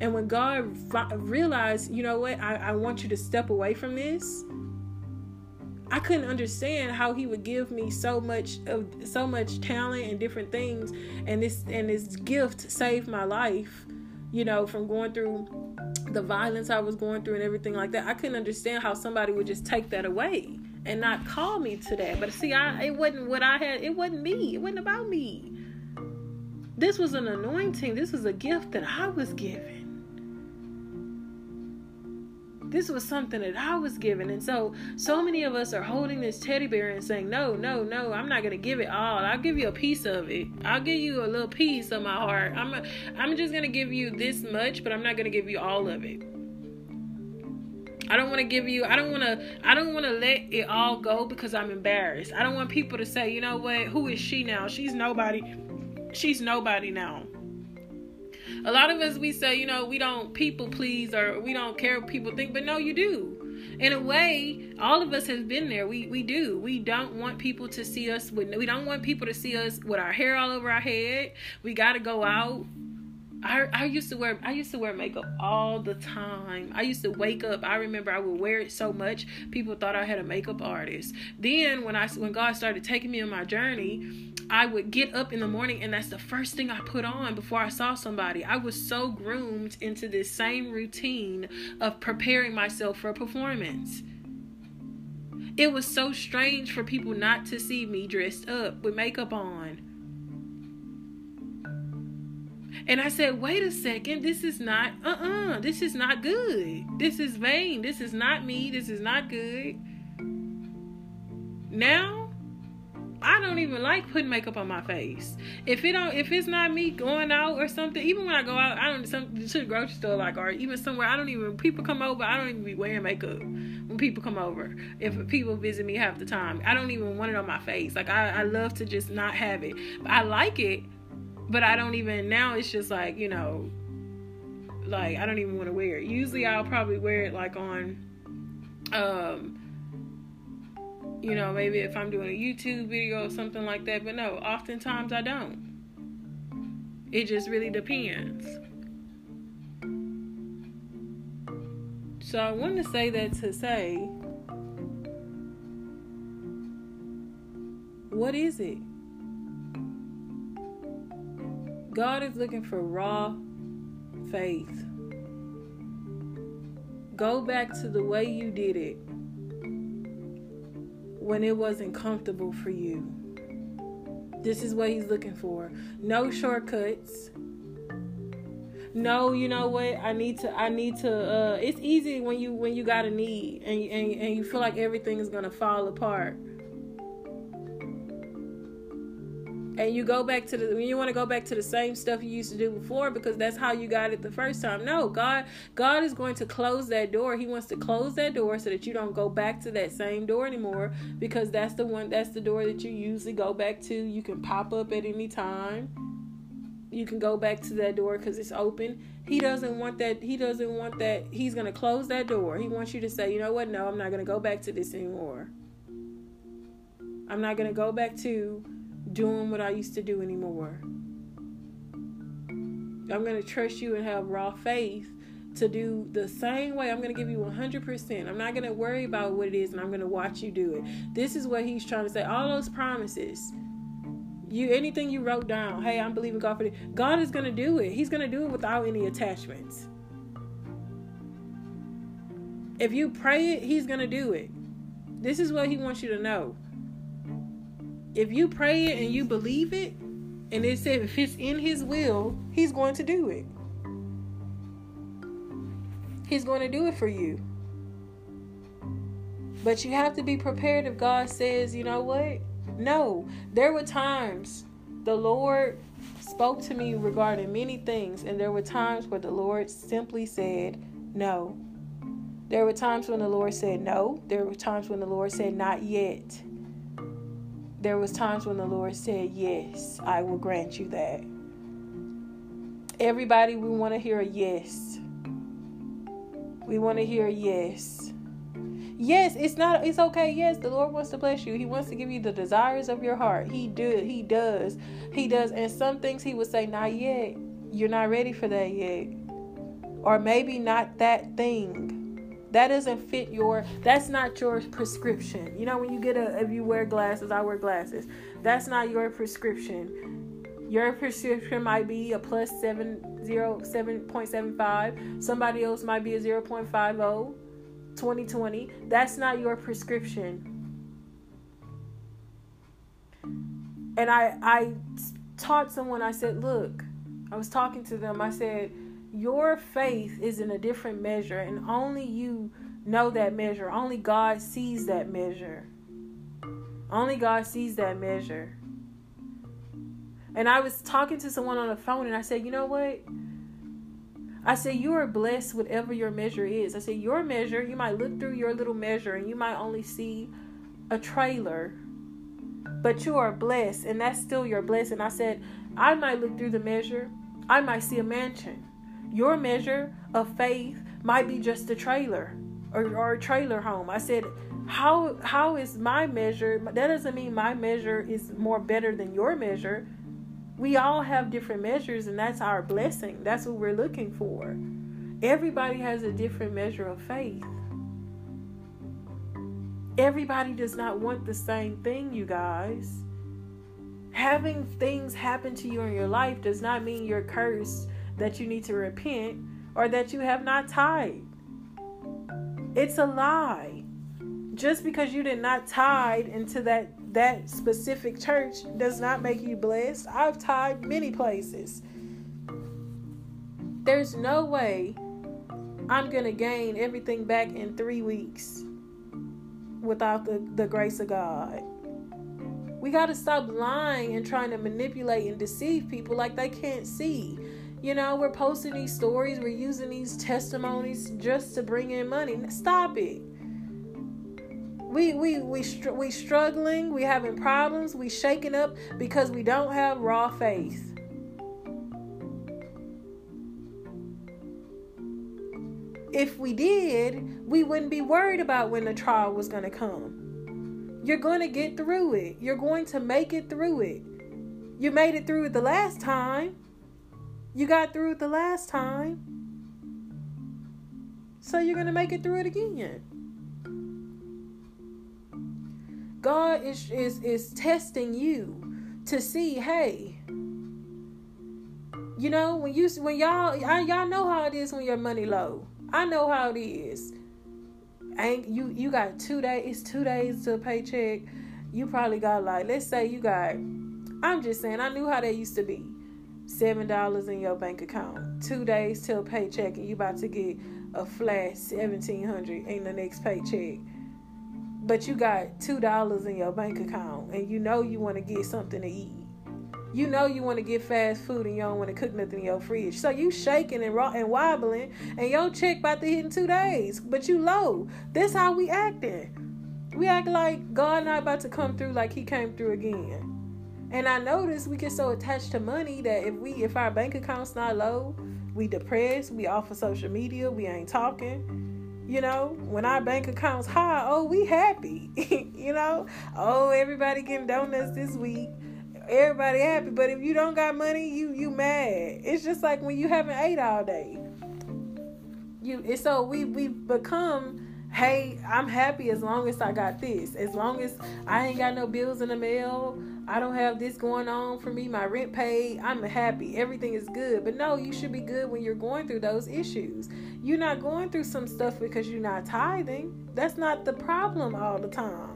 And when God realized, you know what, I, I want you to step away from this, I couldn't understand how he would give me so much of so much talent and different things and this and this gift saved my life, you know, from going through the violence I was going through and everything like that. I couldn't understand how somebody would just take that away and not call me to that. But see, I it wasn't what I had. It wasn't me. It wasn't about me. This was an anointing. This was a gift that I was given. This was something that I was given. And so, so many of us are holding this teddy bear and saying, No, no, no, I'm not going to give it all. I'll give you a piece of it. I'll give you a little piece of my heart. I'm, I'm just going to give you this much, but I'm not going to give you all of it. I don't want to give you I don't want to I don't want to let it all go because I'm embarrassed. I don't want people to say, "You know what? Who is she now? She's nobody. She's nobody now." A lot of us we say, you know, we don't people please or we don't care what people think, but no, you do. In a way, all of us have been there. We we do. We don't want people to see us with we don't want people to see us with our hair all over our head. We got to go out I, I used to wear I used to wear makeup all the time. I used to wake up. I remember I would wear it so much people thought I had a makeup artist. Then when I when God started taking me on my journey, I would get up in the morning and that's the first thing I put on before I saw somebody. I was so groomed into this same routine of preparing myself for a performance. It was so strange for people not to see me dressed up with makeup on. And I said, wait a second, this is not, uh uh-uh, uh, this is not good. This is vain. This is not me. This is not good. Now, I don't even like putting makeup on my face. If it don't, if it's not me going out or something, even when I go out, I don't some to the grocery store like or even somewhere. I don't even people come over. I don't even be wearing makeup when people come over. If people visit me half the time, I don't even want it on my face. Like I, I love to just not have it. but I like it, but I don't even now. It's just like you know, like I don't even want to wear it. Usually I'll probably wear it like on, um you know, maybe if I'm doing a YouTube video or something like that. But no, oftentimes I don't. It just really depends. So I want to say that to say, what is it? God is looking for raw faith. Go back to the way you did it when it wasn't comfortable for you. This is what he's looking for. No shortcuts. No, you know what? I need to I need to uh it's easy when you when you got a need and and, and you feel like everything is going to fall apart and you go back to the when you want to go back to the same stuff you used to do before because that's how you got it the first time. No god god is going to close that door. He wants to close that door so that you don't go back to that same door anymore because that's the one that's the door that you usually go back to. You can pop up at any time. You can go back to that door because it's open. He doesn't want that he doesn't want that he's going to close that door. He wants you to say you know what? No i'm not going to go back to this anymore. I'm not going to go back to doing what I used to do anymore. I'm going to trust you and have raw faith to do the same way. I'm going to give you 100%. I'm not going to worry about what it is and I'm going to watch you do it. This is what he's trying to say. All those promises. You anything you wrote down, hey, I'm believing God for it. God is going to do it. He's going to do it without any attachments. If you pray it, he's going to do it. This is what he wants you to know if you pray it and you believe it, and it said if it's in His will, He's going to do it. He's going to do it for you. But you have to be prepared if God says, you know what? No. There were times the Lord spoke to me regarding many things, and there were times where the Lord simply said, no. There were times when the Lord said no. There were times when the Lord said, not yet there was times when the Lord said, "Yes, I will grant you that." Everybody, we want to hear a yes. We want to hear a yes. Yes, it's not it's okay. Yes, the Lord wants to bless you. He wants to give you the desires of your heart. He do he does. He does. And some things he would say, not yet. You're not ready for that yet. Or maybe not that thing that doesn't fit your that's not your prescription. You know when you get a if you wear glasses i wear glasses. That's not your prescription. Your prescription might be a plus seven zero seven point seven five. Somebody else might be a 0.50 2020 that's not your prescription. And i i taught someone i said look i was talking to them. I said your faith is in a different measure, and only you know that measure. Only God sees that measure. Only God sees that measure. And I was talking to someone on the phone, and I said, You know what? I said, You are blessed, whatever your measure is. I said, Your measure, you might look through your little measure and you might only see a trailer, but you are blessed, and that's still your blessing. I said, I might look through the measure, I might see a mansion. Your measure of faith might be just a trailer or, or a trailer home. I said, how how is my measure? That doesn't mean my measure is more better than your measure. We all have different measures, and that's our blessing. That's what we're looking for. Everybody has a different measure of faith. Everybody does not want the same thing, you guys. Having things happen to you in your life does not mean you're cursed that you need to repent or that you have not tithed. It's a lie. Just because you did not tithe into that that specific church does not make you blessed. I've tithed many places. There's no way I'm going to gain everything back in 3 weeks without the, the grace of God. We got to stop lying and trying to manipulate and deceive people like they can't see. You know, we're posting these stories, we're using these testimonies just to bring in money. Stop it. We we we str- we struggling, we having problems, we shaking up because we don't have raw faith. If we did, we wouldn't be worried about when the trial was going to come. You're going to get through it. You're going to make it through it. You made it through it the last time. You got through it the last time. So you're going to make it through it again. God is, is, is testing you to see, hey, you know, when you when y'all y'all know how it is when your money low. I know how it is. Ain't you you got two days, it's two days to a paycheck. You probably got like let's say you got I'm just saying I knew how that used to be seven dollars in your bank account. Two days till paycheck, and you about to get a flat seventeen hundred in the next paycheck. But you got two dollars in your bank account, and you know you want to get something to eat. You know you want to get fast food, and you don't want to cook nothing in your fridge. So you shaking and raw and wobbling, and your check about to hit in two days, but you low. This how we acting. We act like God not about to come through like He came through again. And I notice we get so attached to money that if we if our bank account's not low, we depressed, we off of social media, we ain't talking. You know, when our bank account's high, oh, we happy. you know, oh, everybody getting donuts this week. Everybody happy, but if you don't got money, you you mad. It's just like when you haven't ate all day. You so we we become hey, I'm happy as long as I got this. As long as I ain't got no bills in the mail, I don't have this going on for me, my rent paid, I'm happy, everything is good. But no, you should be good when you're going through those issues. You're not going through some stuff because you're not tithing. That's not the problem all the time.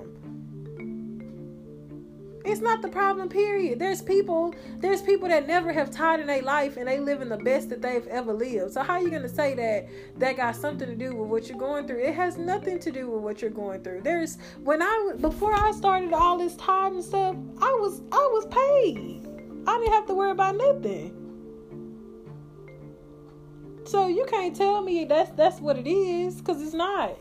It's not the problem, period. There's people, there's people that never have tithed in their life and they living the best that they've ever lived. So how are you gonna say that that got something to do with what you're going through? It has nothing to do with what you're going through. There's when I before I started all this tithe and stuff, I was I was paid. I didn't have to worry about nothing. So you can't tell me that's that's what it is, cause it's not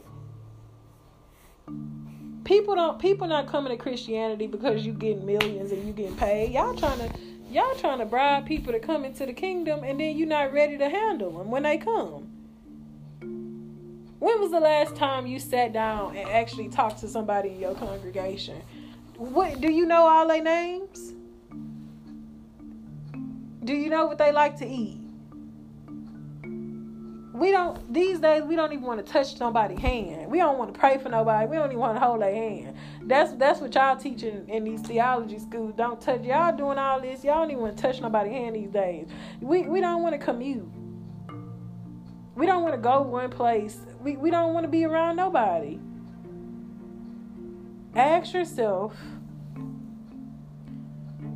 people don't people not coming to Christianity because you getting millions and you getting paid. Y'all trying to y'all trying to bribe people to come into the kingdom and then you're not ready to handle them when they come. When was the last time you sat down and actually talked to somebody in your congregation? What do you know all their names? Do you know what they like to eat? We don't these days we don't even want to touch nobody's hand. We don't want to pray for nobody. We don't even want to hold their hand. That's that's what y'all teaching in these theology schools. Don't touch y'all doing all this. Y'all don't even want to touch nobody's hand these days. We we don't want to commute. We don't want to go one place. We we don't want to be around nobody. Ask yourself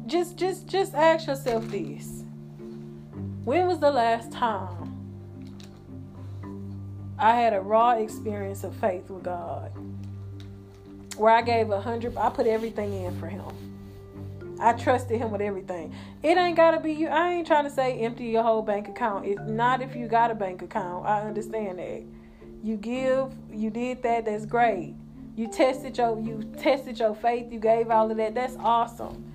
just just just ask yourself this. When was the last time I had a raw experience of faith with God? Where I gave a hundred I put everything in for him. I trusted him with everything. It ain't gotta be you. I ain't trying to say empty your whole bank account. It's not if you got a bank account. I understand that. You give, you did that, that's great. You tested your you tested your faith, you gave all of that. That's awesome.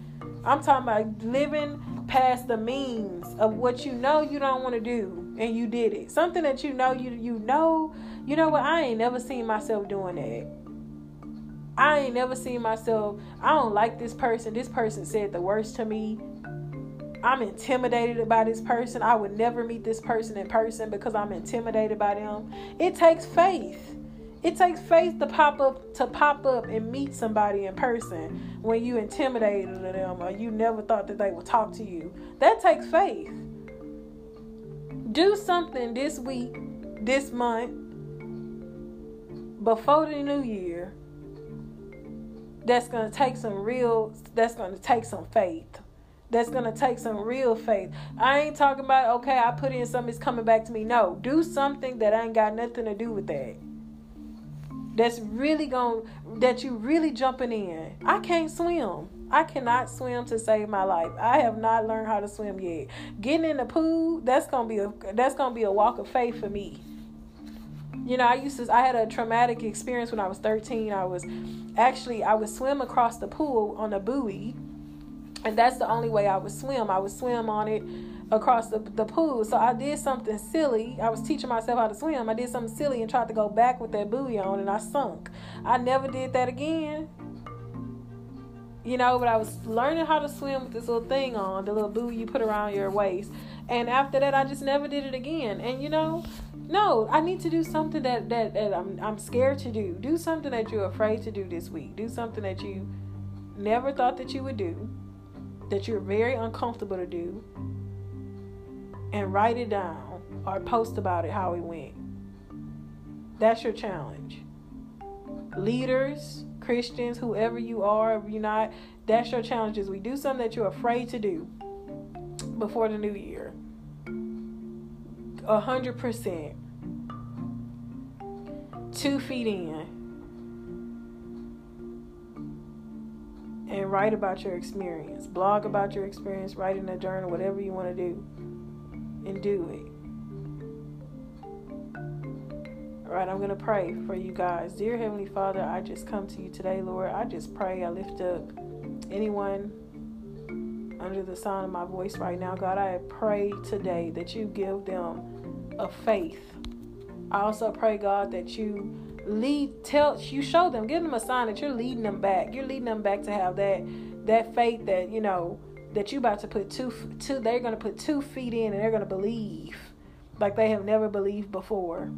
I'm talking about living past the means of what you know you don't want to do and you did it. Something that you know you you know, you know what? I ain't never seen myself doing that. I ain't never seen myself. I don't like this person. This person said the worst to me. I'm intimidated by this person. I would never meet this person in person because I'm intimidated by them. It takes faith. It takes faith to pop up to pop up and meet somebody in person when you intimidated them or you never thought that they would talk to you. That takes faith. Do something this week, this month, before the new year. That's gonna take some real. That's gonna take some faith that's gonna take some real faith. I ain't talking about okay, I put in something, it's coming back to me. No, do something that ain't got nothing to do with that that's really going that you really jumping in. I can't swim. I cannot swim to save my life. I have not learned how to swim yet. Getting in the pool, that's gonna be a that's gonna be a walk of faith for me. You know, I used to I had a traumatic experience when I was 13. I was actually I would swim across the pool on a buoy. And that's the only way I would swim. I would swim on it across the, the pool. So I did something silly. I was teaching myself how to swim. I did something silly and tried to go back with that buoy on and I sunk. I never did that again. You know, but I was learning how to swim with this little thing on, the little buoy you put around your waist. And after that, I just never did it again. And you know, no, I need to do something that, that, that I'm, I'm scared to do. Do something that you're afraid to do this week. Do something that you never thought that you would do, that you're very uncomfortable to do and write it down or post about it how it went. That's your challenge. Leaders, Christians, whoever you are, if you're not, that's your challenge. Is we do something that you're afraid to do before the new year. A hundred percent. Two feet in. And write about your experience. Blog about your experience. Write in a journal, whatever you want to do and do it. All right, I'm going to pray for you guys. Dear Heavenly Father, I just come to you today, Lord. I just pray, I lift up anyone under the sound of my voice right now. God, I pray today that you give them a faith. I also pray, God, that you lead, tell, you show them, give them a sign that you're leading them back. You're leading them back to have that that faith that you know that you about to put two two they're going to put two feet in and they're going to believe like they have never believed before.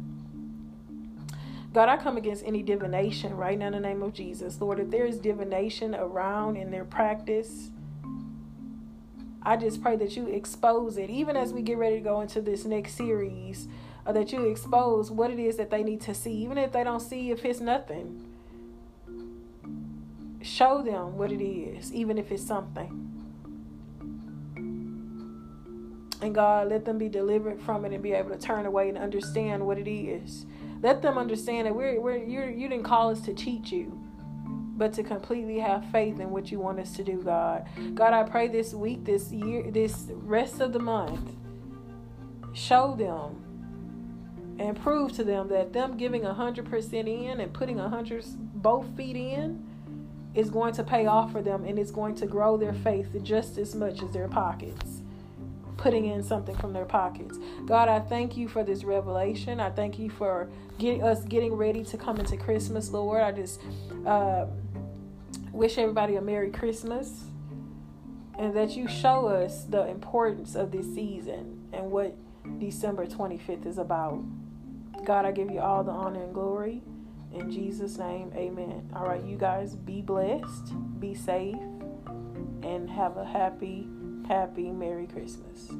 God, I come against any divination right now in the name of Jesus. Lord, if there is divination around in their practice, I just pray that you expose it, even as we get ready to go into this next series, or that you expose what it is that they need to see, even if they don't see if it's nothing. Show them what it is, even if it's something. And God, let them be delivered from it and be able to turn away and understand what it is. Let them understand that we're, we're you're, you didn't call us to cheat you, but to completely have faith in what you want us to do, God. God, I pray this week, this year, this rest of the month, show them and prove to them that them giving a hundred percent in and putting a hundred both feet in is going to pay off for them and it's going to grow their faith just as much as their pockets. Putting in something from their pockets. God, I thank you for this revelation. I thank you for getting us getting ready to come into Christmas, Lord. I just uh, wish everybody a Merry Christmas and that you show us the importance of this season and what December 25th is about. God, I give you all the honor and glory. In Jesus' name, amen. All right, you guys be blessed, be safe, and have a happy, happy Merry Christmas.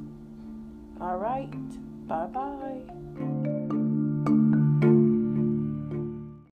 All right, bye bye.